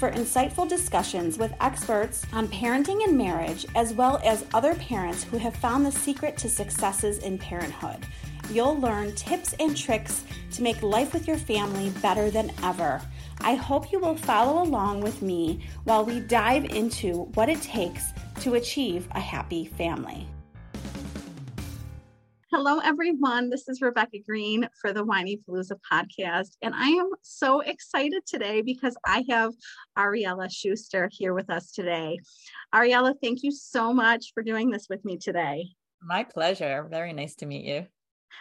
for insightful discussions with experts on parenting and marriage, as well as other parents who have found the secret to successes in parenthood. You'll learn tips and tricks to make life with your family better than ever. I hope you will follow along with me while we dive into what it takes to achieve a happy family. Hello, everyone. This is Rebecca Green for the Whinypaluza podcast. And I am so excited today because I have Ariella Shuster here with us today. Ariella, thank you so much for doing this with me today. My pleasure. Very nice to meet you.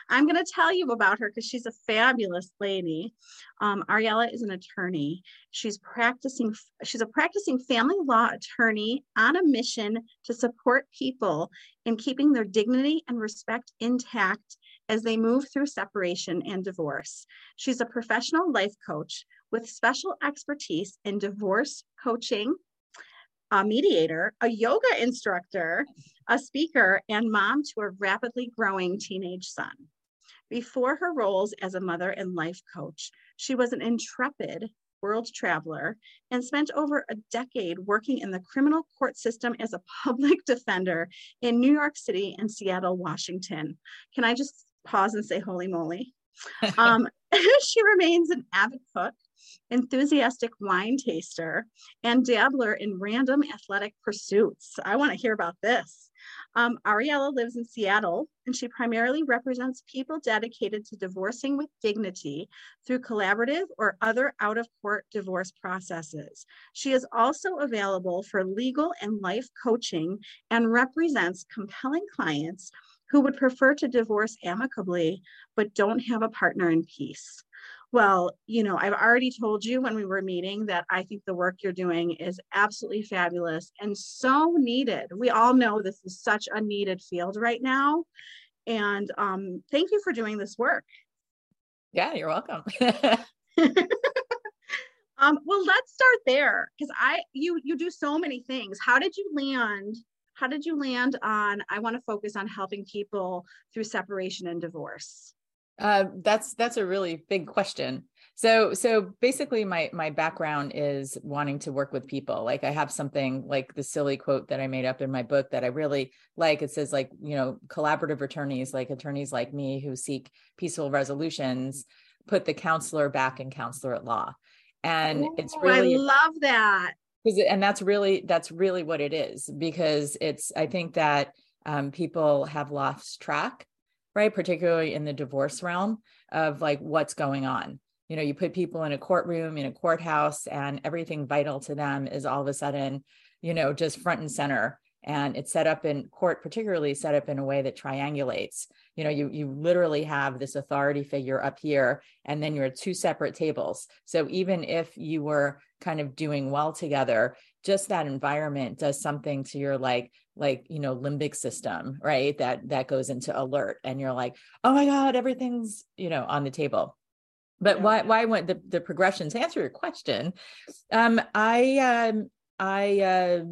I'm going to tell you about her because she's a fabulous lady. Um, Ariella is an attorney. She's practicing. She's a practicing family law attorney on a mission to support people in keeping their dignity and respect intact as they move through separation and divorce. She's a professional life coach with special expertise in divorce coaching, a mediator, a yoga instructor, a speaker, and mom to a rapidly growing teenage son. Before her roles as a mother and life coach, she was an intrepid world traveler and spent over a decade working in the criminal court system as a public defender in New York City and Seattle, Washington. Can I just pause and say, holy moly? Um, she remains an avid cook enthusiastic wine taster, and dabbler in random athletic pursuits. I want to hear about this. Um, Ariella lives in Seattle, and she primarily represents people dedicated to divorcing with dignity through collaborative or other out of court divorce processes. She is also available for legal and life coaching and represents compelling clients who would prefer to divorce amicably but don't have a partner in peace. Well, you know, I've already told you when we were meeting that I think the work you're doing is absolutely fabulous and so needed. We all know this is such a needed field right now. And um, thank you for doing this work. Yeah, you're welcome. um, well, let's start there because I you you do so many things. How did you land? How did you land on I want to focus on helping people through separation and divorce? Uh, that's that's a really big question. So so basically, my my background is wanting to work with people. Like I have something like the silly quote that I made up in my book that I really like. It says like you know collaborative attorneys, like attorneys like me who seek peaceful resolutions, put the counselor back in counselor at law, and Ooh, it's really I love that because and that's really that's really what it is because it's I think that um, people have lost track right? Particularly in the divorce realm of like what's going on. You know, you put people in a courtroom, in a courthouse, and everything vital to them is all of a sudden, you know, just front and center. And it's set up in court, particularly set up in a way that triangulates. You know, you you literally have this authority figure up here, and then you're at two separate tables. So even if you were kind of doing well together, just that environment does something to your like like you know limbic system right that that goes into alert and you're like oh my god everything's you know on the table. But yeah. why why went the, the progression to answer your question um i um i uh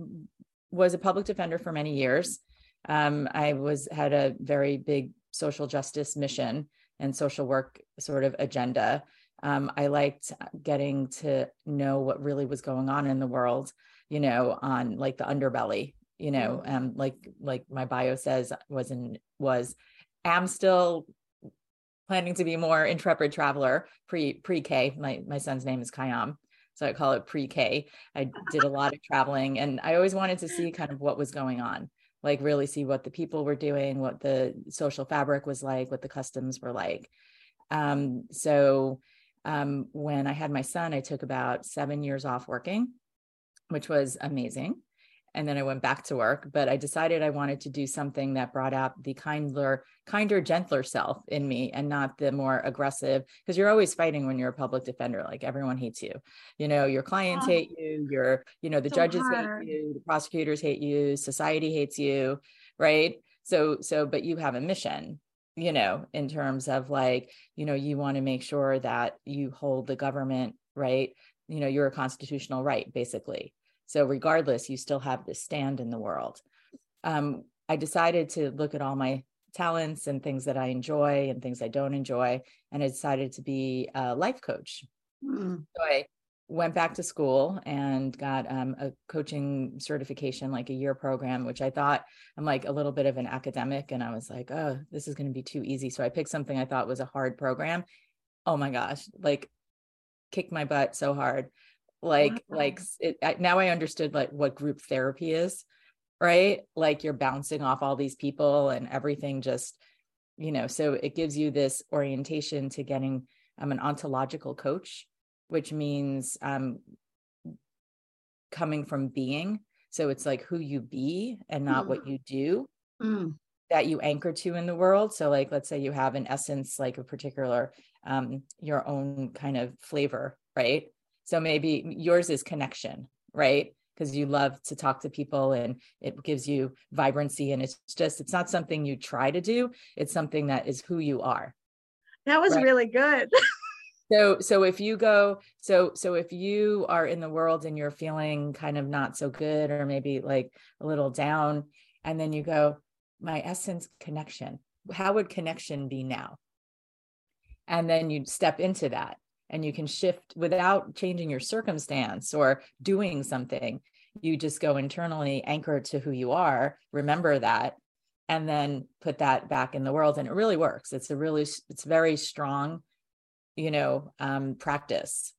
was a public defender for many years. Um i was had a very big social justice mission and social work sort of agenda. Um, I liked getting to know what really was going on in the world, you know, on like the underbelly you know mm-hmm. um like like my bio says was in was am still planning to be more intrepid traveler pre pre-k my my son's name is kayam so i call it pre-k i did a lot of traveling and i always wanted to see kind of what was going on like really see what the people were doing, what the social fabric was like, what the customs were like. Um, so um, when I had my son, I took about seven years off working, which was amazing. And then I went back to work, but I decided I wanted to do something that brought out the kinder, kinder, gentler self in me and not the more aggressive. Because you're always fighting when you're a public defender. Like everyone hates you. You know, your clients oh, hate you, your, you know, the so judges hard. hate you, the prosecutors hate you, society hates you, right? So, so, but you have a mission you know, in terms of like, you know, you want to make sure that you hold the government, right? You know, you're a constitutional right, basically. So, regardless, you still have this stand in the world. Um, I decided to look at all my talents and things that I enjoy and things I don't enjoy, and I decided to be a life coach. Mm. So I went back to school and got um, a coaching certification, like a year program, which I thought I'm like a little bit of an academic. And I was like, oh, this is going to be too easy. So I picked something I thought was a hard program. Oh my gosh, like kicked my butt so hard. Like, wow. like it, I, now I understood like what group therapy is, right? Like you're bouncing off all these people and everything just, you know, so it gives you this orientation to getting, I'm an ontological coach which means um, coming from being. So it's like who you be and not mm. what you do mm. that you anchor to in the world. So, like, let's say you have an essence, like a particular, um, your own kind of flavor, right? So maybe yours is connection, right? Because you love to talk to people and it gives you vibrancy. And it's just, it's not something you try to do, it's something that is who you are. That was right? really good. so so if you go so so if you are in the world and you're feeling kind of not so good or maybe like a little down and then you go my essence connection how would connection be now and then you step into that and you can shift without changing your circumstance or doing something you just go internally anchor to who you are remember that and then put that back in the world. And it really works. It's a really it's very strong you know um, practice.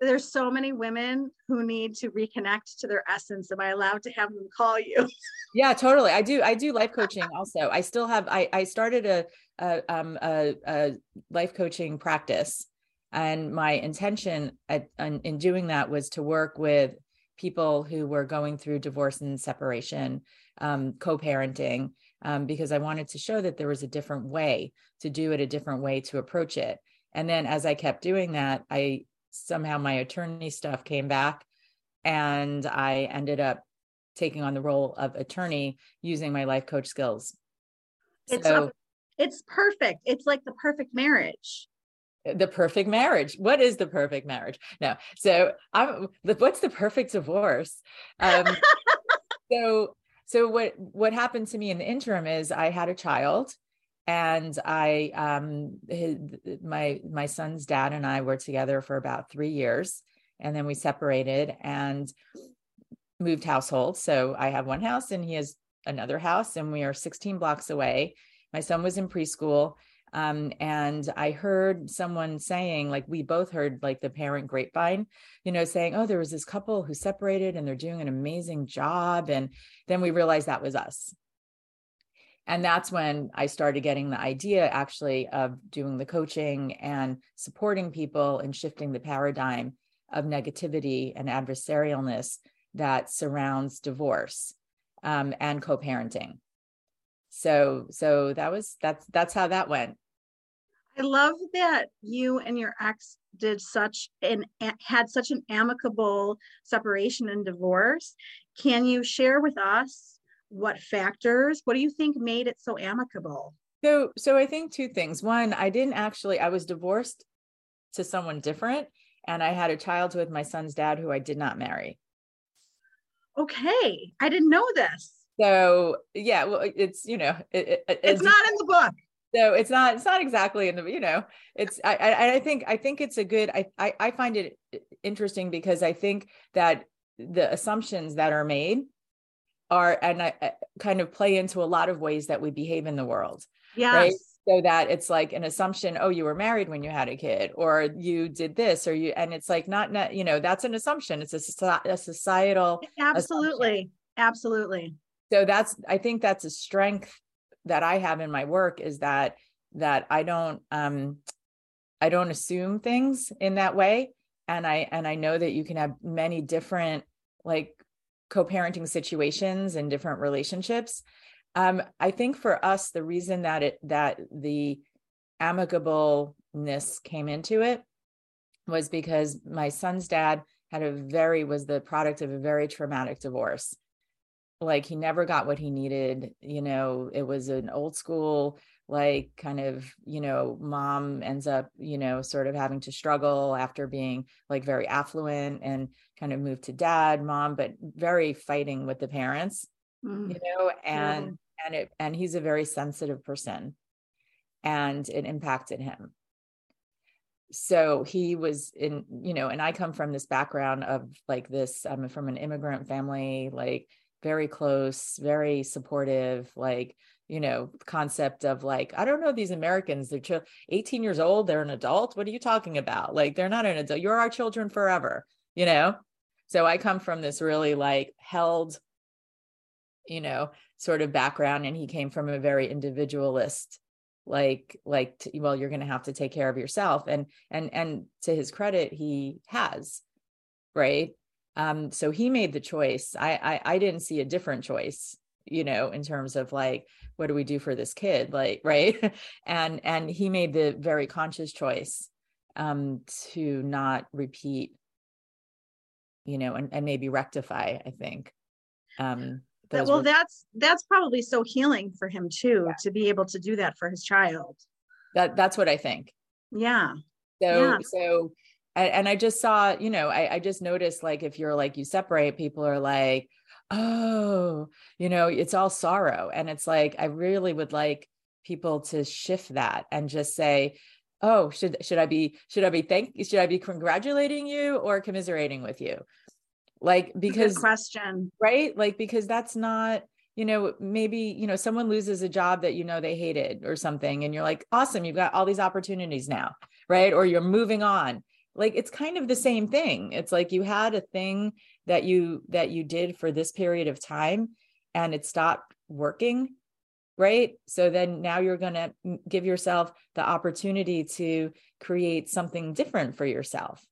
There's so many women who need to reconnect to their essence. Am i allowed to have them call you? Yeah totally. I do i do life coaching also. I still have i i started a a, um, a, a life coaching practice and my intention at, in doing that was to work with people who were going through divorce and separation um, co-parenting um, because i wanted to show that there was a different way to do it a different way to approach it and then as I kept doing that, I somehow my attorney stuff came back and I ended up taking on the role of attorney using my life coach skills. It's so, a, it's perfect. It's like the perfect marriage. The perfect marriage. What is the perfect marriage? No. So I'm what's the perfect divorce? Um, so so what what happened to me in the interim is I had a child and I um his, my my son's dad and I were together for about 3 years and then we separated and moved households so I have one house and he has another house and we are 16 blocks away my son was in preschool um, and I heard someone saying, like, we both heard like the parent grapevine, you know, saying, oh, there was this couple who separated and they're doing an amazing job. And then we realized that was us and that's when i started getting the idea actually of doing the coaching and supporting people and shifting the paradigm of negativity and adversarialness that surrounds divorce um, and co-parenting so so that was that's that's how that went. I love that you and your ex did such an had such an amicable separation and divorce. Can you share with us what factors what do you think made it so amicable? So so i think two things. One i didn't actually i was divorced to someone different and i had a child with my son's dad who i did not marry. Okay i didn't know this so yeah well it's you know it, it, it's, it's not in the book so it's not it's not exactly in the you know it's i i, I think i think it's a good I, I i find it interesting because i think that the assumptions that are made are and I, I kind of play into a lot of ways that we behave in the world. Yeah. Right. So that it's like an assumption, oh, you were married when you had a kid, or you did this, or you, and it's like not, not you know, that's an assumption. It's a, a societal. Absolutely. Assumption. Absolutely. So that's i think that's a strength that i have in my work is that that i don't um i don't assume things in that way. And i and i know that you can have many different like co-parenting situations and different relationships. Um i think for us the reason that it that the amicableness came into it was because my son's dad had a very was the product of a very traumatic divorce like he never got what he needed you know it was an old school like kind of you know mom ends up you know sort of having to struggle after being like very affluent and kind of moved to dad mom but very fighting with the parents mm. you know and yeah. and it and he's a very sensitive person and it impacted him so he was in you know and i come from this background of like this i'm from an immigrant family like very close very supportive like you know concept of like i don't know these americans they're 18 years old they're an adult? What are you talking about? Like they're not an adult. You're our children forever you know? So i come from this really like held you know sort of background and he came from a very individualist like like well you're going to have to take care of yourself and and and to his credit he has right um so he made the choice. I, I i didn't see a different choice you know in terms of like what do we do for this kid? Like right? And and he made the very conscious choice um to not repeat you know and, and maybe rectify i think. Um that, well were- that's that's probably so healing for him too yeah. to be able to do that for his child. That that's what i think. Yeah. So yeah. so and i just saw you know I, I just noticed like if you're like you separate people are like oh you know it's all sorrow and it's like i really would like people to shift that and just say oh should should i be should i be thank should i be congratulating you or commiserating with you? Like because question. Right? Like because that's not you know maybe you know someone loses a job that you know they hated or something and you're like awesome you've got all these opportunities now right? Or you're moving on like it's kind of the same thing. It's like you had a thing that you that you did for this period of time and it stopped working right? So then now you're going to give yourself the opportunity to create something different for yourself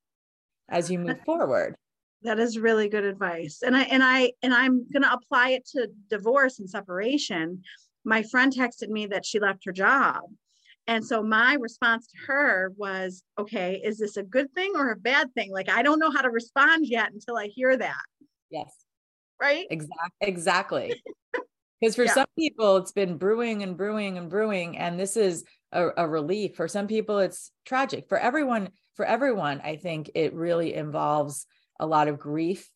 as you move forward. That is really good advice. And i and i and i'm going to apply it to divorce and separation. My friend texted me that she left her job and so my response to her was okay is this a good thing or a bad thing? Like i don't know how to respond yet until i hear that. Yes. Right? Exactly exactly. Because for yeah. some people it's been brewing and brewing and brewing and this is a, a relief. For some people it's tragic. For everyone for everyone i think it really involves a lot of grief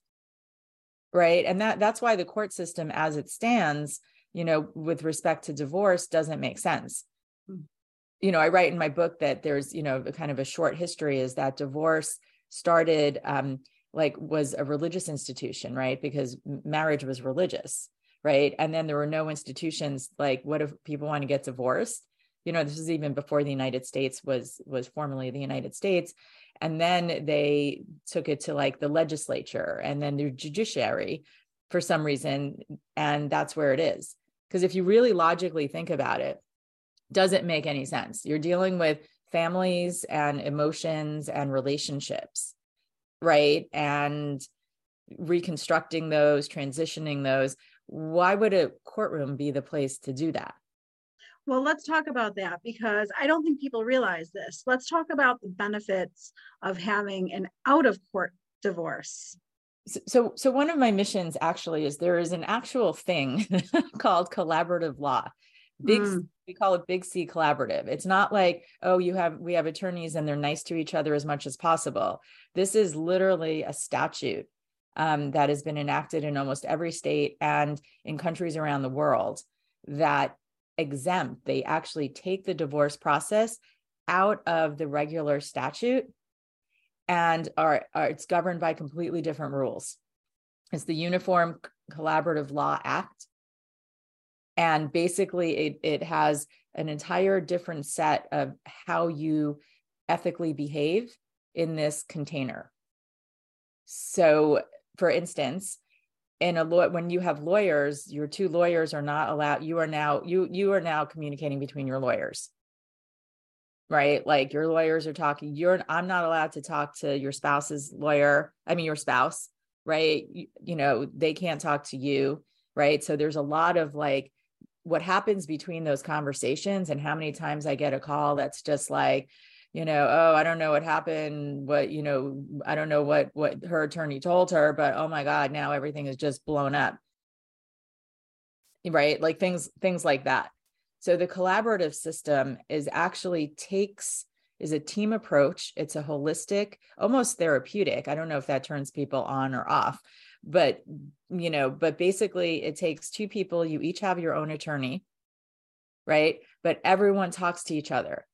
right? And that that's why the court system as it stands you know with respect to divorce doesn't make sense. You know i write in my book that there's you know kind of a short history is that divorce started um like was a religious institution right? Because marriage was religious right? And then there were no institutions like what if people want to get divorced? You know this is even before the united states was was formally the united states. And then they took it to like the legislature and then the judiciary for some reason and that's where it is. Because if you really logically think about it doesn't make any sense you're dealing with families and emotions and relationships right and reconstructing those transitioning those why would a courtroom be the place to do that well, let's talk about that because I don't think people realize this. Let's talk about the benefits of having an out of court divorce. So, so one of my missions actually is there is an actual thing called collaborative law. Big, mm. we call it Big C Collaborative. It's not like, oh, you have we have attorneys and they're nice to each other as much as possible. This is literally a statute um, that has been enacted in almost every state and in countries around the world that exempt. They actually take the divorce process out of the regular statute and are, are it's governed by completely different rules. It's the Uniform Collaborative Law Act. And basically, it, it has an entire different set of how you ethically behave in this container. So, for instance, in a law when you have lawyers your two lawyers are not allowed you are now you you are now communicating between your lawyers. Right? Like your lawyers are talking you're i'm not allowed to talk to your spouse's lawyer i mean your spouse right? You, you know they can't talk to you right? So there's a lot of like what happens between those conversations and how many times i get a call that's just like you know oh i don't know what happened what you know i don't know what what her attorney told her but oh my god now everything is just blown up. Right? Like things things like that. So the collaborative system is actually takes is a team approach. It's a holistic almost therapeutic. I don't know if that turns people on or off but you know but basically it takes two people you each have your own attorney right but everyone talks to each other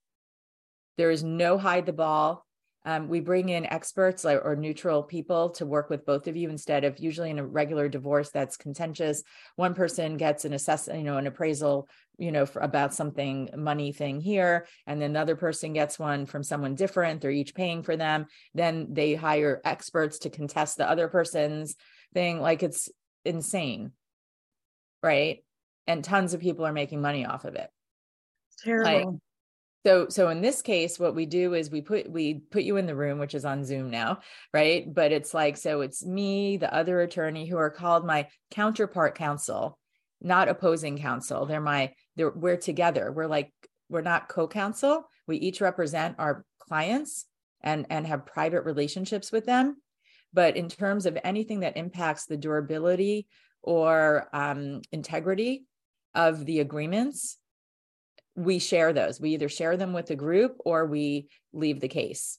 there is no hide the ball. Um, we bring in experts like, or neutral people to work with both of you instead of usually in a regular divorce that's contentious. One person gets an assess, you know, an appraisal, you know, for, about something money thing here, and then another person gets one from someone different. They're each paying for them. Then they hire experts to contest the other person's thing. Like it's insane, right? And tons of people are making money off of it. It's terrible. Like, so so in this case what we do is we put we put you in the room which is on zoom now right but it's like so it's me the other attorney who are called my counterpart counsel not opposing counsel they're my they're we're together we're like we're not co-counsel we each represent our clients and and have private relationships with them but in terms of anything that impacts the durability or um, integrity of the agreements we share those. We either share them with the group or we leave the case.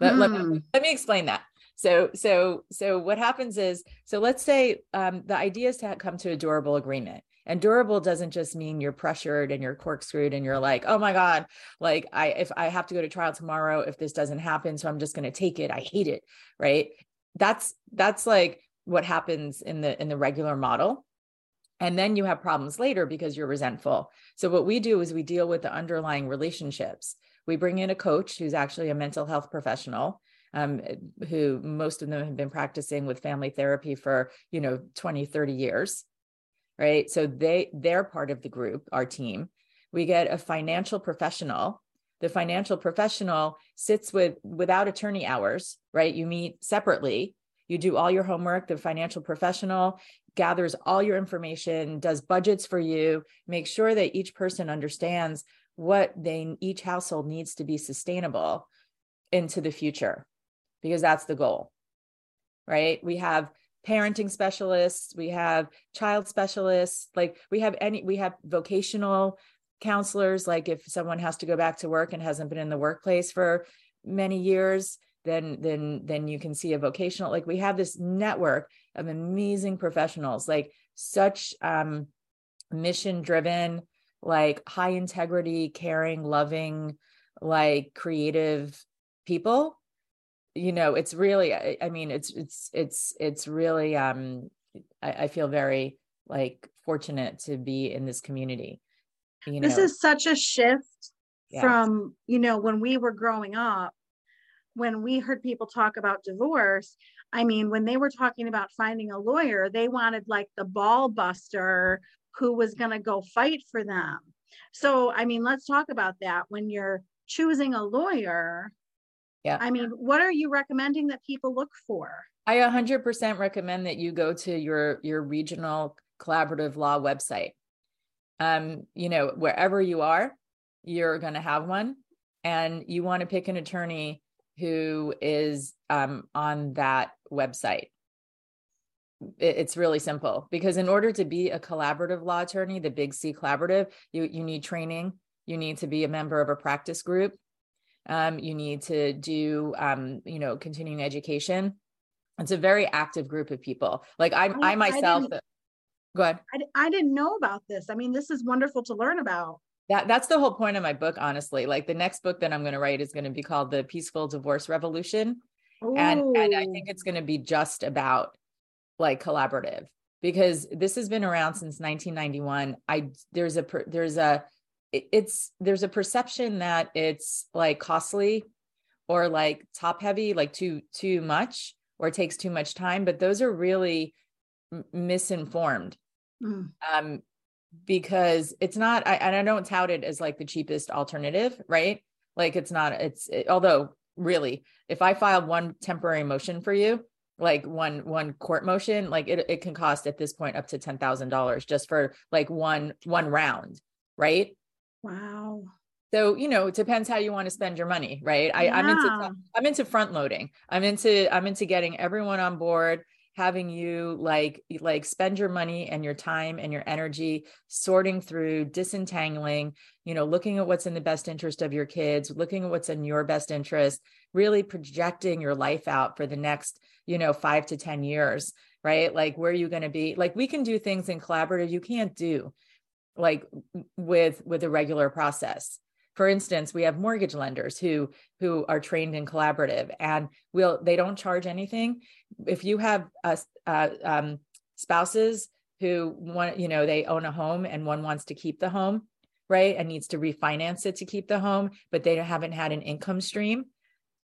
But hmm. let, me, hmm. let me explain that. So, so, so what happens is, so let's say um, the idea is to come to a durable agreement. And durable doesn't just mean you're pressured and you're corkscrewed and you're like, oh my God, like I if I have to go to trial tomorrow, if this doesn't happen, so I'm just gonna take it. I hate it. Right. That's that's like what happens in the in the regular model and then you have problems later because you're resentful so what we do is we deal with the underlying relationships we bring in a coach who's actually a mental health professional um, who most of them have been practicing with family therapy for you know 20 30 years right? So they they're part of the group our team. We get a financial professional. The financial professional sits with without attorney hours right? You meet separately. You do all your homework. The financial professional gathers all your information, does budgets for you, make sure that each person understands what they each household needs to be sustainable into the future because that's the goal. Right? We have parenting specialists, we have child specialists, like we have any we have vocational counselors like if someone has to go back to work and hasn't been in the workplace for many years then then then you can see a vocational like we have this network of amazing professionals, like such um, mission driven, like high integrity, caring, loving, like creative people. You know, it's really, I, I mean, it's, it's, it's, it's really, um, I, I feel very like fortunate to be in this community. You know? This is such a shift yeah. from, you know, when we were growing up, when we heard people talk about divorce, I mean, when they were talking about finding a lawyer, they wanted like the ball buster who was going to go fight for them. So, I mean, let's talk about that. When you're choosing a lawyer, yeah. I mean, what are you recommending that people look for? I 100% recommend that you go to your your regional collaborative law website. Um, you know, wherever you are, you're going to have one and you want to pick an attorney who is um, on that website. It's really simple because in order to be a collaborative law attorney, the Big C Collaborative, you you need training. You need to be a member of a practice group. Um, you need to do um, you know continuing education. It's a very active group of people. Like I, I, I myself. I go ahead. I, I didn't know about this. I mean, this is wonderful to learn about that that's the whole point of my book honestly like the next book that i'm going to write is going to be called the peaceful divorce revolution and and i think it's going to be just about like collaborative because this has been around since 1991 i there's a there's a it's there's a perception that it's like costly or like top heavy like too too much or takes too much time but those are really misinformed. Mm. um because it's not I, and i don't tout it as like the cheapest alternative right? Like it's not it's it, although really if i filed one temporary motion for you like one one court motion like it, it can cost at this point up to ten thousand dollars just for like one one round right Wow. so you know it depends how you want to spend your money right? I, i'm into i'm into front loading. I'm into i'm into getting everyone on board having you like like spend your money and your time and your energy sorting through disentangling you know looking at what's in the best interest of your kids looking at what's in your best interest really projecting your life out for the next you know 5 to 10 years right? Like where are you going to be? Like we can do things in collaborative you can't do like with with a regular process. For instance we have mortgage lenders who who are trained in collaborative and will they don't charge anything. If you have uh, uh, um, spouses who want you know they own a home and one wants to keep the home right and needs to refinance it to keep the home but they haven't had an income stream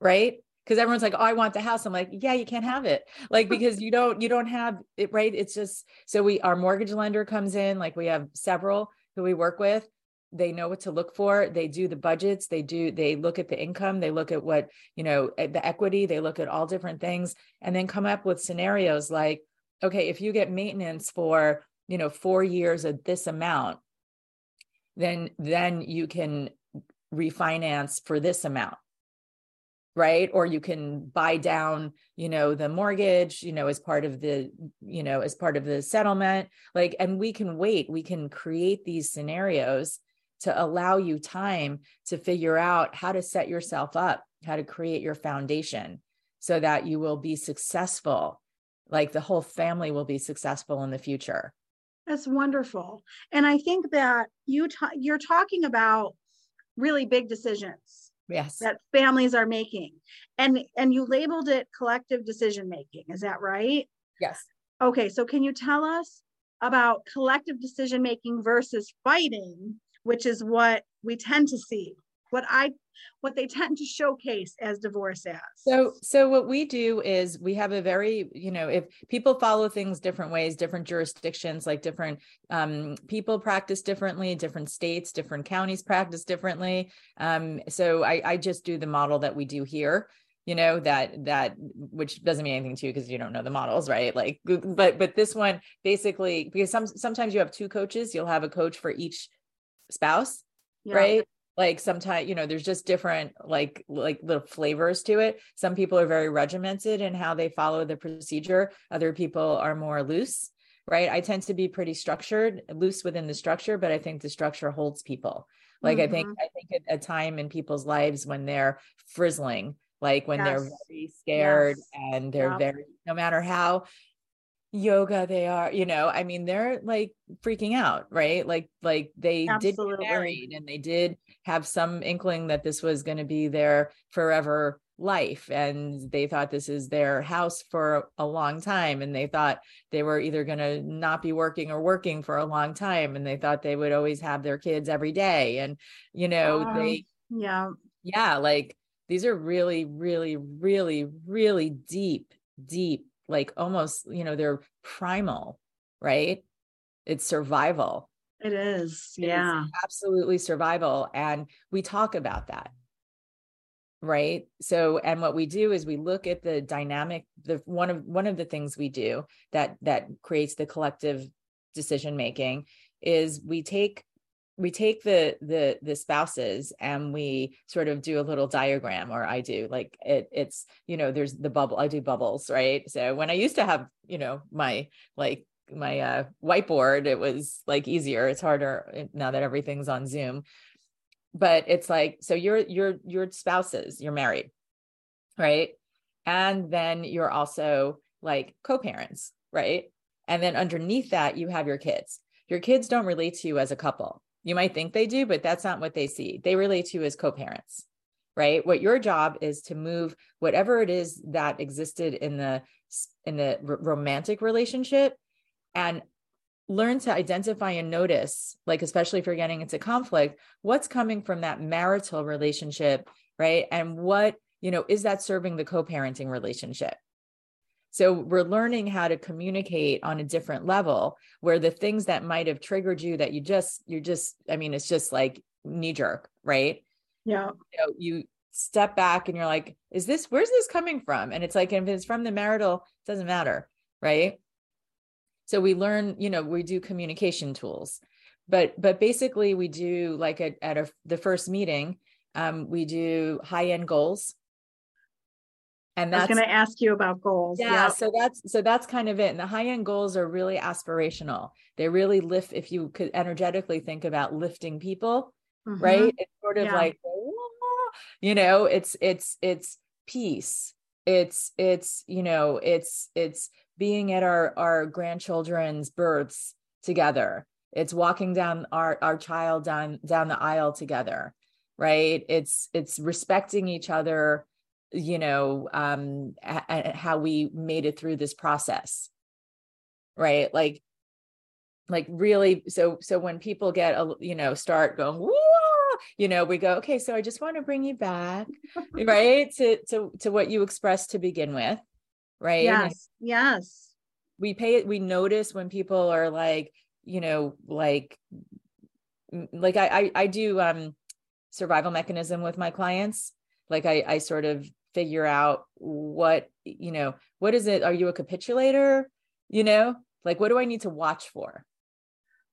right because everyone's like oh i want the house. I'm like yeah you can't have it. Like because you don't you don't have it right? It's just so we our mortgage lender comes in like we have several who we work with. They know what to look for. They do the budgets. They do they look at the income. They look at what you know the equity. They look at all different things and then come up with scenarios like okay if you get maintenance for you know 4 years at this amount then then you can refinance for this amount right? Or you can buy down you know the mortgage you know as part of the you know as part of the settlement. Like and we can wait we can create these scenarios to allow you time to figure out how to set yourself up how to create your foundation so that you will be successful. Like the whole family will be successful in the future. That's wonderful. And I think that you ta- you're talking about really big decisions yes that families are making. And and you labeled it collective decision making. Is that right? yes Okay, so can you tell us about collective decision making versus fighting, which is what we tend to see, what I, what they tend to showcase as divorce as. So, so what we do is we have a very, you know, if people follow things different ways, different jurisdictions, like different um, people practice differently, different states, different counties practice differently. Um, so I, I just do the model that we do here you know that that which doesn't mean anything to you because you don't know the models right like but but this one basically because some sometimes you have two coaches you'll have a coach for each spouse Yeah. right like sometimes you know there's just different like like little flavors to it some people are very regimented in how they follow the procedure other people are more loose right i tend to be pretty structured loose within the structure but i think the structure holds people like i think Mhm. i think at a time in people's lives when they're frizzling like when they're very scared Yes. and they're Yep. very no matter how yoga they are you know i mean they're like freaking out right like like they did Absolutely. get married and they did have some inkling that this was going to be their forever life and they thought this is their house for a long time and they thought they were either going to not be working or working for a long time and they thought they would always have their kids every day and you know Um, they Yeah. yeah like these are really really really really deep deep like almost you know they're primal right it's survival It is. Yeah. absolutely survival and we talk about that right so and what we do is we look at the dynamic the one of one of the things we do that that creates the collective decision making is we take we take the the the spouses and we sort of do a little diagram or i do like it it's you know there's the bubble i do bubbles right? So when i used to have you know my like my uh whiteboard it was like easier it's harder eh, now that everything's on zoom. But it's like so you're you're you're spouses you're married right? And then you're also like co-parents right? And then underneath that you have your kids. Your kids don't relate to you as a couple you might think they do but that's not what they see. They relate to as co-parents right? What your job is to move whatever it is that existed in the in the r- romantic relationship and learn to identify and notice like especially if you're getting into conflict what's coming from that marital relationship right? And what you know is that serving the co-parenting relationship So we're learning how to communicate on a different level where the things that might have triggered you that you just, you're just, I mean, it's just like knee jerk, right? Yeah. You, step back and you're like, is this, where's this coming from? And it's like, if it's from the marital, it doesn't matter, right? So we learn, you know, we do communication tools, but, but basically we do like at, at a, the first meeting, um, we do high end goals and that's going to ask you about goals yeah yep. so that's so that's kind of it and the high end goals are really aspirational they really lift if you could energetically think about lifting people mm-hmm. right it's sort of yeah. like you know it's it's it's peace it's it's you know it's it's being at our our grandchildren's births together it's walking down our our child down down the aisle together right it's it's respecting each other you know um how we made it through this process right? Like like really so so when people get a you know start going Whoa! you know we go okay so i just want to bring you back right? To to to what you expressed to begin with right? Yes and yes we pay it we notice when people are like you know like like i i, I do um survival mechanism with my clients. Like i i sort of figure out what you know what is it? Are you a capitulator? You know like what do i need to watch for?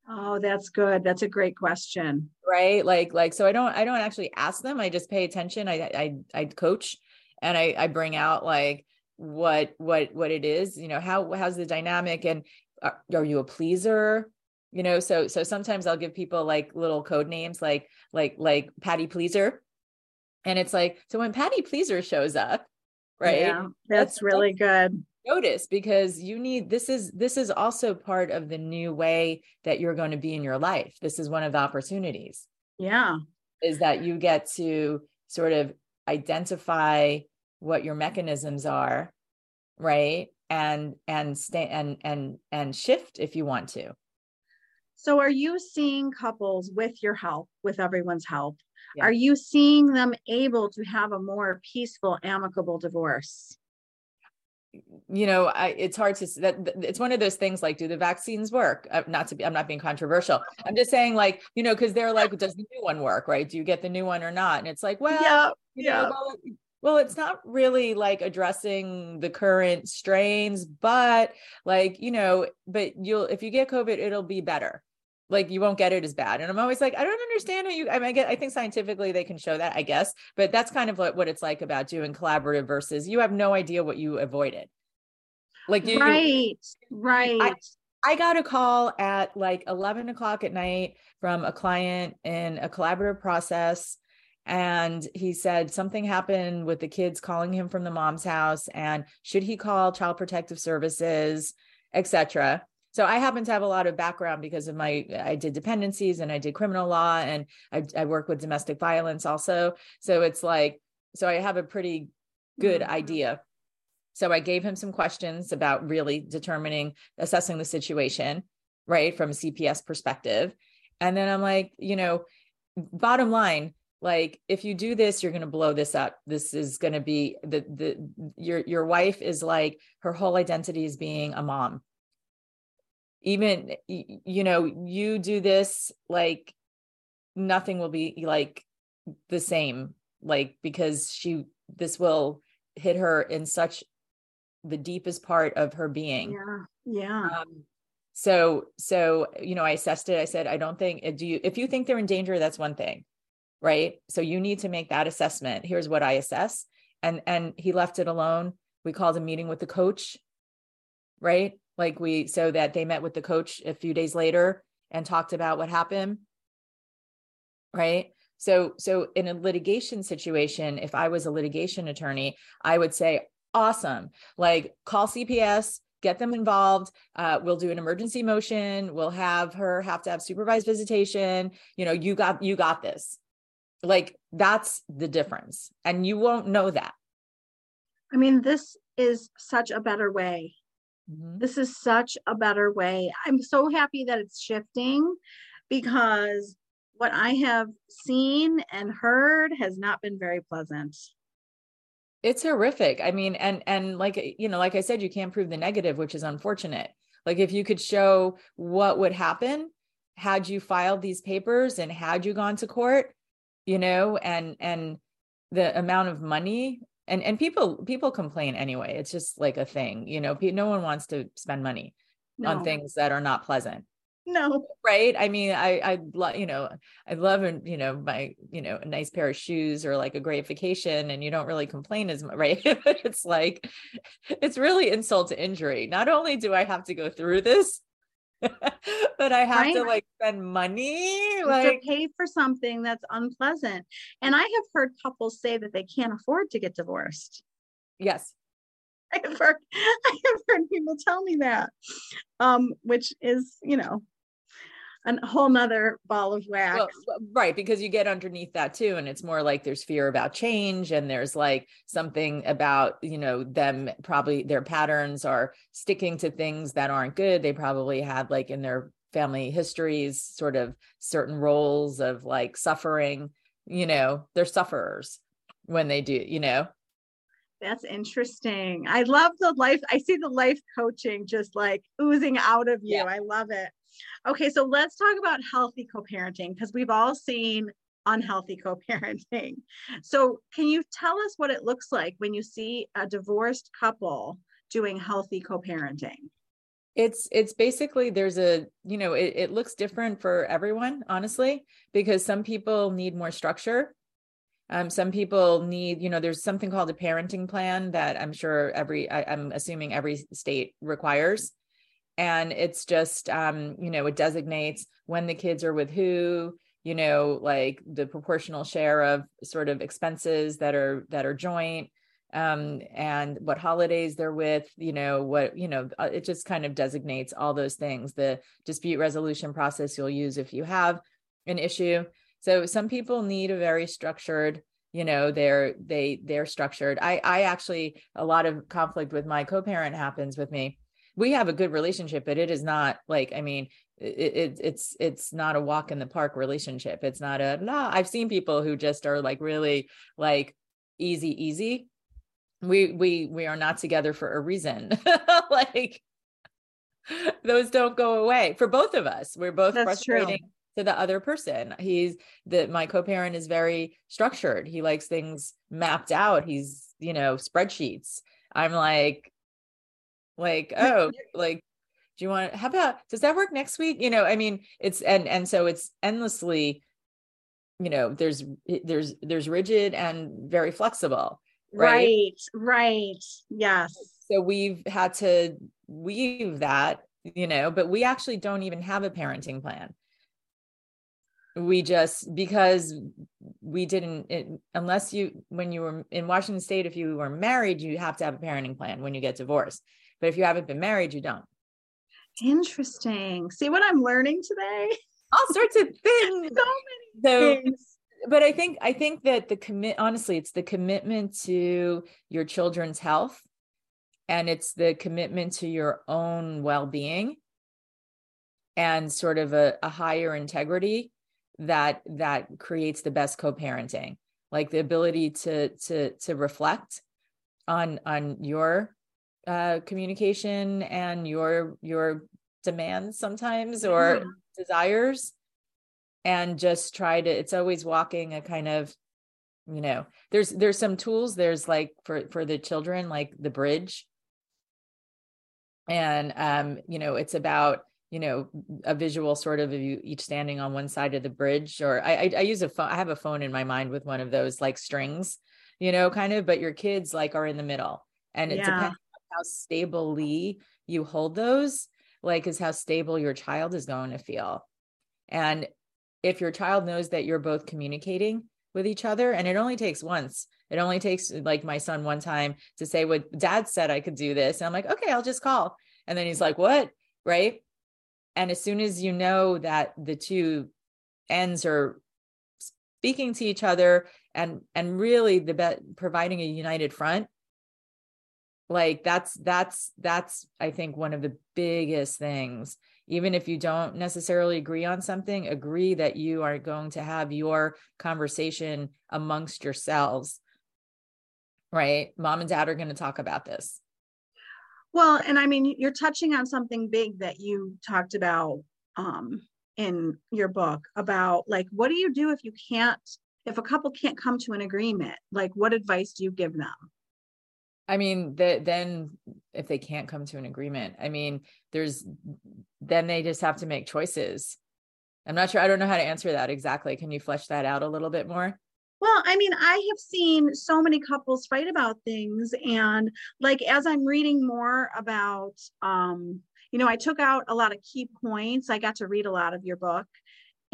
Oh that's good. That's a great question. Right? Like like so i don't i don't actually ask them. I just pay attention. I i i coach and i i bring out like what what what it is you know how how's the dynamic and are, are you a pleaser? You know so so sometimes i'll give people like little code names like like like patty pleaser and it's like, so when Patty Pleaser shows up, right? Yeah, that's, that's really good. Notice because you need this is this is also part of the new way that you're going to be in your life. This is one of the opportunities. Yeah. Is that you get to sort of identify what your mechanisms are, right? And and stay and and and shift if you want to. So are you seeing couples with your help, with everyone's help, yeah. Are you seeing them able to have a more peaceful, amicable divorce? you know I, it's hard to that it's one of those things like do the vaccines work uh, not to be i'm not being controversial i'm just saying like you know because they're like does the new one work right do you get the new one or not and it's like well yeah, yeah. Know, well, well it's not really like addressing the current strains but like you know but you'll if you get covid it'll be better like you won't get it as bad. And I'm always like, I don't understand how you I mean I get I think scientifically they can show that, I guess, but that's kind of what, what it's like about doing collaborative versus you have no idea what you avoided. Like you Right, right. I, I got a call at like 11 o'clock at night from a client in a collaborative process. And he said something happened with the kids calling him from the mom's house. And should he call child protective services, etc so I happen to have a lot of background because of my I did dependencies and I did criminal law and I, I work with domestic violence also. So it's like so I have a pretty good mm-hmm. idea. So I gave him some questions about really determining assessing the situation, right, from a CPS perspective. And then I'm like, you know, bottom line, like if you do this you're going to blow this up this is going to be the the your your wife is like her whole identity is being a mom even you know you do this like nothing will be like the same like because she this will hit her in such the deepest part of her being. Yeah yeah. Um, so so you know i assessed it. I said i don't think do you if you think they're in danger that's one thing right? So you need to make that assessment. Here's what i assess. And and he left it alone. We called a meeting with the coach right like we so that they met with the coach a few days later and talked about what happened. Right? So so in a litigation situation if i was a litigation attorney i would say awesome. Like call cps get them involved. Uh, we'll do an emergency motion. We'll have her have to have supervised visitation. You know you got you got this. Like that's the difference and you won't know that. I mean this is such a better way Mm-hmm. This is such a better way. I'm so happy that it's shifting because what I have seen and heard has not been very pleasant. it's horrific i mean and and like you know like i said you can't prove the negative which is unfortunate like if you could show what would happen had you filed these papers and had you gone to court you know and and the amount of money and and people people complain anyway it's just like a thing you know no one wants to spend money no. on things that are not pleasant. No. Right? I mean i i love you know i love and you know my you know a nice pair of shoes or like a great vacation and you don't really complain as much right? It's like it's really insult to injury. Not only do i have to go through this but I have right. to like spend money like to pay for something that's unpleasant. And I have heard couples say that they can't afford to get divorced. Yes. I have heard I have heard people tell me that. Um, which is, you know, a whole nother ball of wax. Well, right, because you get underneath that too. And it's more like there's fear about change and there's like something about, you know, them probably their patterns are sticking to things that aren't good. They probably had like in their family histories, sort of certain roles of like suffering, you know, they're sufferers when they do, you know. That's interesting. I love the life. I see the life coaching just like oozing out of you. Yeah. I love it. Okay, so let's talk about healthy co parenting because we've all seen unhealthy co parenting. So, can you tell us what it looks like when you see a divorced couple doing healthy co parenting? It's it's basically there's a you know it, it looks different for everyone honestly because some people need more structure um, some people need, you know, there's something called a parenting plan that I'm sure every, I, am assuming every state requires and it's just um, you know it designates when the kids are with who you know like the proportional share of sort of expenses that are that are joint um, and what holidays they're with you know what you know uh, it just kind of designates all those things. The dispute resolution process you'll use if you have an issue. So some people need a very structured you know they're they they're structured. I i actually a lot of conflict with my co-parent happens with me we have a good relationship but it is not like i mean it, it, it's it's not a walk in the park relationship. It's not a nah i've seen people who just are like really like easy easy. We we we are not together for a reason. Like those don't go away. For both of us we're both That's frustrating true. to the other person. He's that my co-parent is very structured. He likes things mapped out. He's you know spreadsheets. I'm like like oh like do you want how about does that work next week? You know i mean it's and and so it's endlessly you know there's there's there's rigid and very flexible right? Right, right. yes. So we've had to weave that you know but we actually don't even have a parenting plan. We just because we didn't it, unless you when you were in washington state if you were married you have to have a parenting plan when you get divorced but if you haven't been married, you don't. Interesting. See what I'm learning today? All sorts of things. so many so, things. But I think I think that the commit honestly, it's the commitment to your children's health and it's the commitment to your own well-being and sort of a, a higher integrity that that creates the best co-parenting like the ability to to to reflect on on your uh, communication and your your demands sometimes or mm-hmm. desires and just try to it's always walking a kind of you know there's there's some tools there's like for for the children like the bridge and um you know it's about you know a visual sort of you each standing on one side of the bridge or I, I i use a phone i have a phone in my mind with one of those like strings you know kind of but your kids like are in the middle and it yeah. depends how stably you hold those like is how stable your child is going to feel. And if your child knows that you're both communicating with each other and it only takes once it only takes like my son one time to say what dad said i could do this. And i'm like okay i'll just call. And then he's like what? Right? And as soon as you know that the two ends are speaking to each other and and really the be- providing a united front like that's that's that's i think one of the biggest things even if you don't necessarily agree on something agree that you are going to have your conversation amongst yourselves right? Mom and dad are going to talk about this. Well, and I mean, you're touching on something big that you talked about um, in your book about like, what do you do if you can't, if a couple can't come to an agreement? Like, what advice do you give them? I mean, the, then if they can't come to an agreement, I mean, there's then they just have to make choices. I'm not sure. I don't know how to answer that exactly. Can you flesh that out a little bit more? Well, I mean, I have seen so many couples fight about things. And like, as I'm reading more about, um, you know, I took out a lot of key points. I got to read a lot of your book,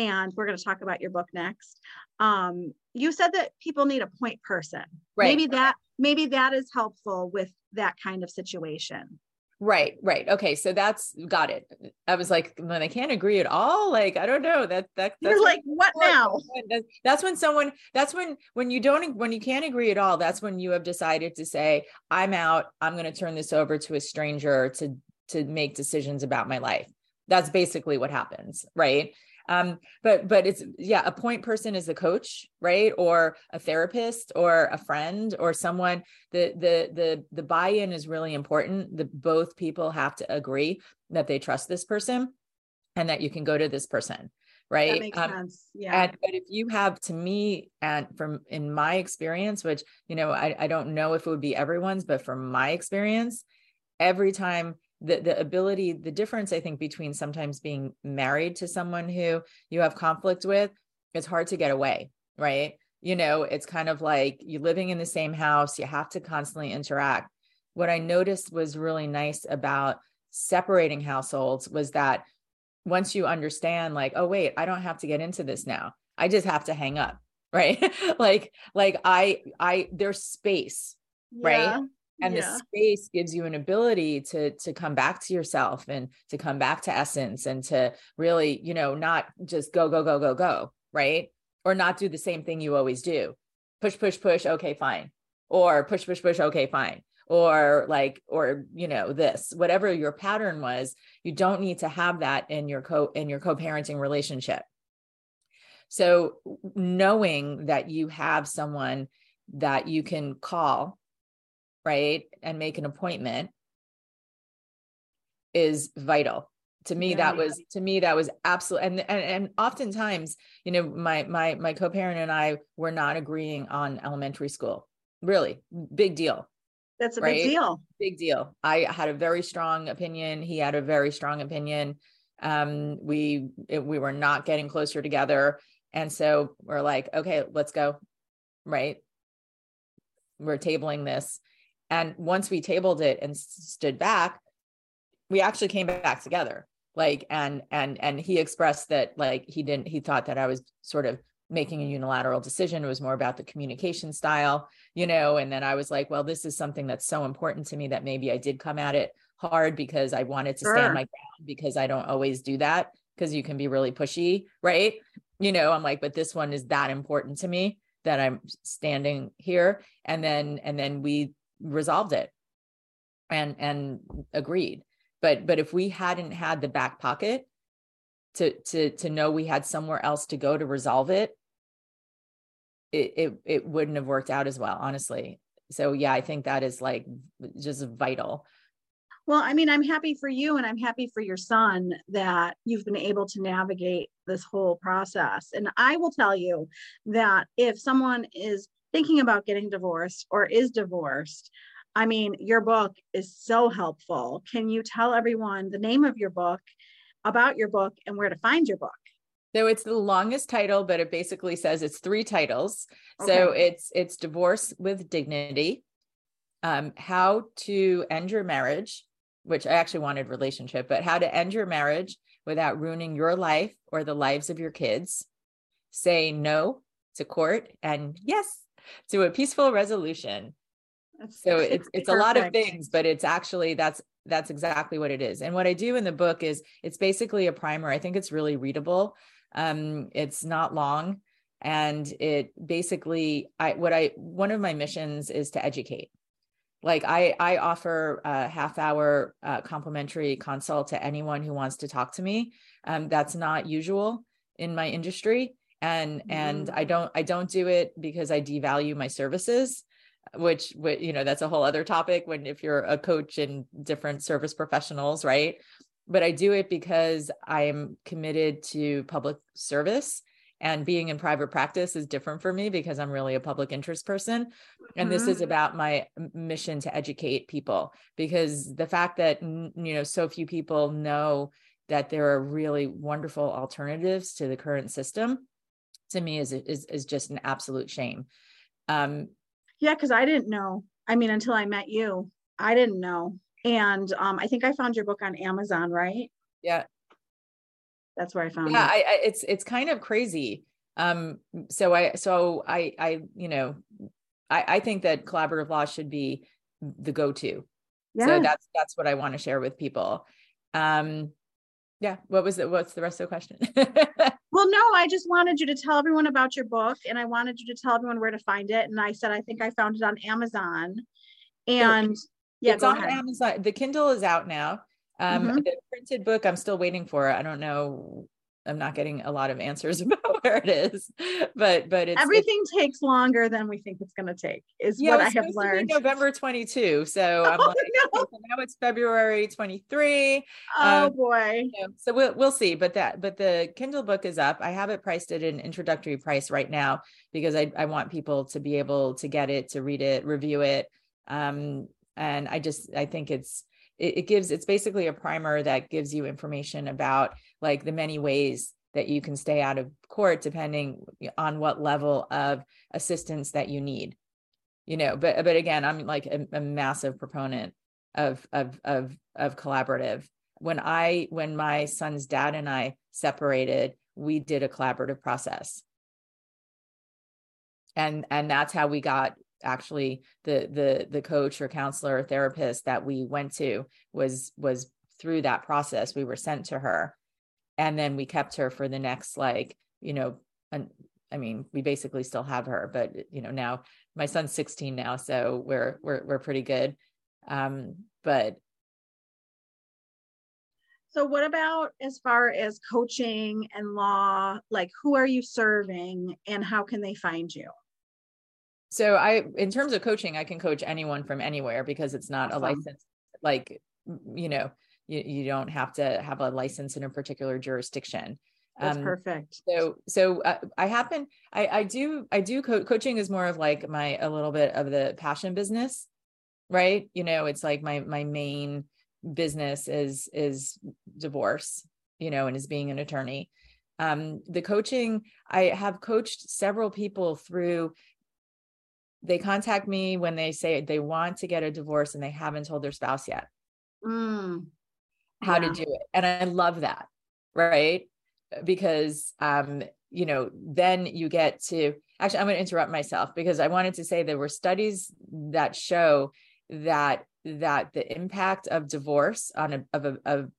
and we're going to talk about your book next. Um, you said that people need a point person. Right. Maybe that maybe that is helpful with that kind of situation. Right, right. Okay, so that's got it. I was like, when I can't agree at all, like I don't know. That that that's you're like, what now? That's when someone. That's when when you don't when you can't agree at all. That's when you have decided to say, I'm out. I'm going to turn this over to a stranger to to make decisions about my life. That's basically what happens, right? Um but but it's yeah a point person is a coach right? Or a therapist or a friend or someone. The the the the buy-in is really important the both people have to agree that they trust this person and that you can go to this person right? That makes um, sense. Yeah. and, but if you have to me and from in my experience which you know I, I don't know if it would be everyone's but from my experience every time the the ability the difference i think between sometimes being married to someone who you have conflict with it's hard to get away right? You know it's kind of like you're living in the same house you have to constantly interact. What i noticed was really nice about separating households was that once you understand like oh wait i don't have to get into this now. I just have to hang up right? Like like i i there's space yeah. right and yeah. the space gives you an ability to to come back to yourself and to come back to essence and to really you know not just go go go go go right? Or not do the same thing you always do. Push push push okay fine. Or push push push okay fine. Or like or you know this whatever your pattern was you don't need to have that in your co in your co-parenting relationship. So knowing that you have someone that you can call right? And make an appointment is vital. To me that was to me that was absolute and, and and oftentimes you know my my my co-parent and i were not agreeing on elementary school. Really big deal that's a right? big deal. Big deal. I had a very strong opinion. He had a very strong opinion. Um we it, we were not getting closer together. And so we're like okay let's go right? We're tabling this and once we tabled it and stood back, we actually came back together. Like, and, and, and he expressed that like he didn't, he thought that I was sort of making a unilateral decision. It was more about the communication style, you know, and then I was like, well, this is something that's so important to me that maybe I did come at it hard because I wanted to sure. stand my ground because I don't always do that because you can be really pushy, right? You know, I'm like, but this one is that important to me that I'm standing here. And then, and then we resolved it and and agreed. But but if we hadn't had the back pocket to to to know we had somewhere else to go to resolve it it it, it wouldn't have worked out as well honestly. So yeah i think that is like just vital. Well i mean i'm happy for you and i'm happy for your son that you've been able to navigate this whole process. And i will tell you that if someone is thinking about getting divorced or is divorced, I mean, your book is so helpful. Can you tell everyone the name of your book, about your book, and where to find your book? So it's the longest title, but it basically says it's three titles. Okay. So it's it's divorce with dignity, um, how to end your marriage, which I actually wanted relationship, but how to end your marriage without ruining your life or the lives of your kids. Say no to court and yes to a peaceful resolution. That's so it's it's a lot of things, but it's actually that's that's exactly what it is. And what I do in the book is it's basically a primer. I think it's really readable. Um, it's not long, and it basically I what I one of my missions is to educate. Like I I offer a half hour uh, complimentary consult to anyone who wants to talk to me. Um, that's not usual in my industry and and i mm. don't i don't do it because i devalue my services which, you know that's a whole other topic when if you're a coach and different service professionals right but i do it because i am committed to public service and being in private practice is different for me because i'm really a public interest person and this is Mhm. about my mission to educate people because the fact that you know so few people know that there are really wonderful alternatives to the current system to me is is is just an absolute shame um Yeah, because I didn't know. I mean, until I met you, I didn't know. And um, I think I found your book on Amazon, right? yeah That's where I found yeah it. I, I it's it's kind of crazy um so i so i i you know i i think that collaborative law should be the go-to yeah. so that's that's what i want to share with people um yeah what was it what's the rest of the question well, no, I just wanted you to tell everyone about your book and I wanted you to tell everyone where to find it. And I said, I think I found it on Amazon. And yeah, it's on ahead. amazon the kindle is out now um Mhm. the printed book i'm still waiting for i don't know i'm not getting a lot of answers about where it is but but it's it's- Everything takes longer than we think it's going to take, is yeah, what I have supposed to be learned. November 22. So I'm Oh, like, no. okay, so now it's February 23. Oh, um, boy. you know, so we'll we'll see. But that but the Kindle book is up. I have it priced at an introductory price right now because I, I want people to be able to get it, to read it, review it. Um, and I just I think it's it, it gives it's basically a primer that gives you information about like the many ways that you can stay out of court depending on what level of assistance that you need you know? But but again i'm like a, a massive proponent of of of of collaborative. When i when my son's dad and i separated we did a collaborative process. And and that's how we got actually the the the coach or counselor or therapist that we went to was was through that process. We were sent to her and then we kept her for the next like you know an, i mean we basically still have her but you know now my son's 16 now so we're we're we're pretty good um but So what about as far as coaching and law? Like who are you serving and how can they find you? so i in terms of coaching i can coach anyone from anywhere because it's not Awesome. a license like you know you, you don't have to have a license in a particular jurisdiction. That's Um, perfect. so so uh, i happen i i do i do co- coaching is more of like my a little bit of the passion business right? You know it's like my my main business is is divorce you know and is being an attorney. Um the coaching i have coached several people through they contact me when they say they want to get a divorce and they haven't told their spouse yet. Mm, how Yeah. to do it. And i love that right? Because um you know then you get to actually i'm going to interrupt myself because i wanted to say there were studies that show that that the impact of divorce on a of a of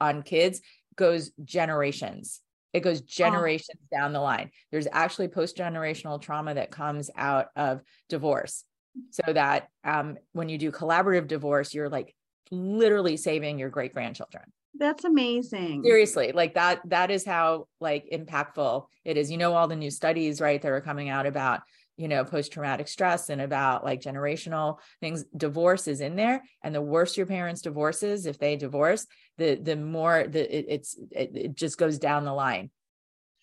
on kids goes generations. It goes generations down the line. There's actually post generational trauma that comes out of divorce. So that um when you do collaborative divorce you're like literally saving your great grandchildren that's amazing. seriously like that that is how like impactful it is. You know all the new studies right that are coming out about you know post traumatic stress and about like generational things divorce is in there. And the worse your parents divorces if they divorce the the more the it, it's it, it just goes down the line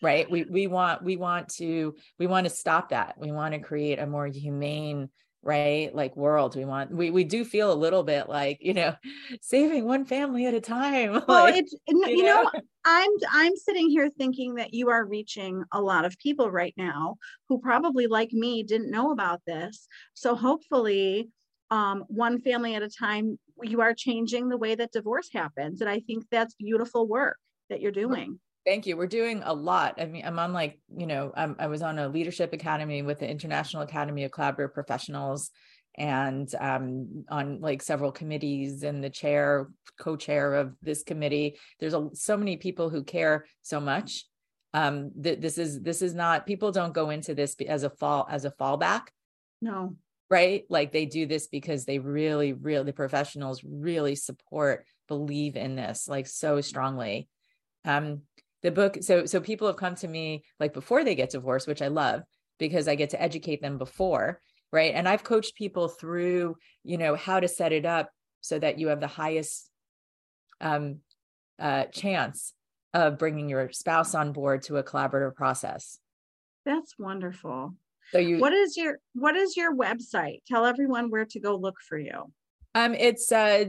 right? We we want we want to we want to stop that. We want to create a more humane right like world we want we we do feel a little bit like you know saving one family at a time Well, like, it's you you know, know? I'm I'm sitting here thinking that you are reaching a lot of people right now who probably like me didn't know about this. So hopefully um, one family at a time you are changing the way that divorce happens and I think that's beautiful work that you're doing. Thank you. We're doing a lot. I mean, I'm on like, you know, I'm, I was on a leadership academy with the International Academy of Collaborative Professionals and um, on like several committees and the chair, co-chair of this committee. There's a, so many people who care so much. Um, th- this is this is not people don't go into this as a fall as a fallback, No. right? Like they do this because they really, really the professionals really support, believe in this like so strongly. Um, the book so so people have come to me like before they get divorced which i love because i get to educate them before right and i've coached people through you know how to set it up so that you have the highest um, uh, chance of bringing your spouse on board to a collaborative process That's wonderful. so you What is your what is your website? Tell everyone where to go look for you. um it's uh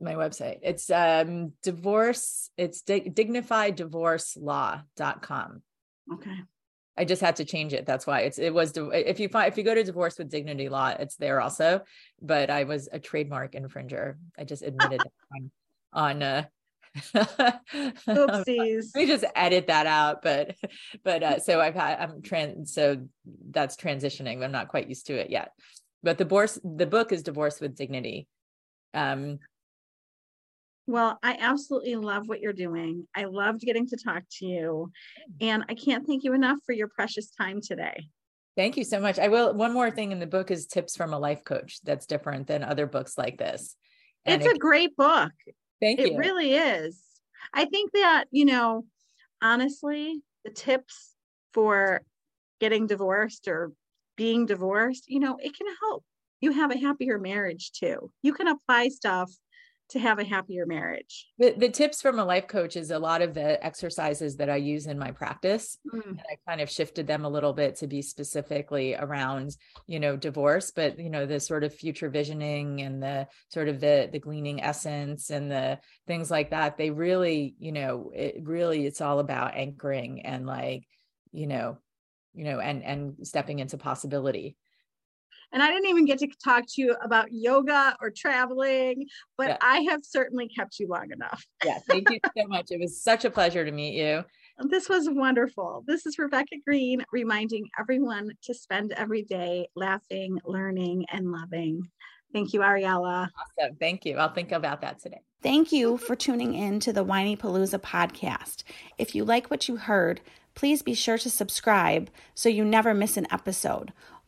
my website it's um divorce it's dig- dignifieddivorcelaw.com Okay. I just had to change it. That's why it's it was if you find if you go to divorce with dignity law, it's there also. But I was a trademark infringer. I just admitted on on uh Oopsies. we just edit that out. But but uh so I've had I'm trans so that's transitioning. I'm not quite used to it yet. But the divorce the book is divorce with dignity. Um Well, I absolutely love what you're doing. I loved getting to talk to you. And I can't thank you enough for your precious time today. Thank you so much. I will. One more thing in the book is tips from a life coach. That's different than other books like this. And It's a great book. thank It you. It really is. I think that, you know, honestly, the tips for getting divorced or being divorced, you know, it can help you have a happier marriage too. You can apply stuff to have a happier marriage. the, the tips from a life coach is a lot of the exercises that I use in my practice. Mm, And I kind of shifted them a little bit to be specifically around, you know, divorce, but you know, the sort of future visioning and the sort of the the gleaning essence and the things like that. They really, you know, it really it's all about anchoring and like, you know, you know, and and stepping into possibility. And I didn't even get to talk to you about yoga or traveling, but Yeah. I have certainly kept you long enough. Yeah, thank you so much. It was such a pleasure to meet you. This was wonderful. This is Rebecca Green reminding everyone to spend every day laughing, learning, and loving. Thank you, Ariella. Awesome. Thank you. I'll think about that today. Thank you for tuning in to the Whinypaluza podcast. If you like what you heard, please be sure to subscribe so you never miss an episode.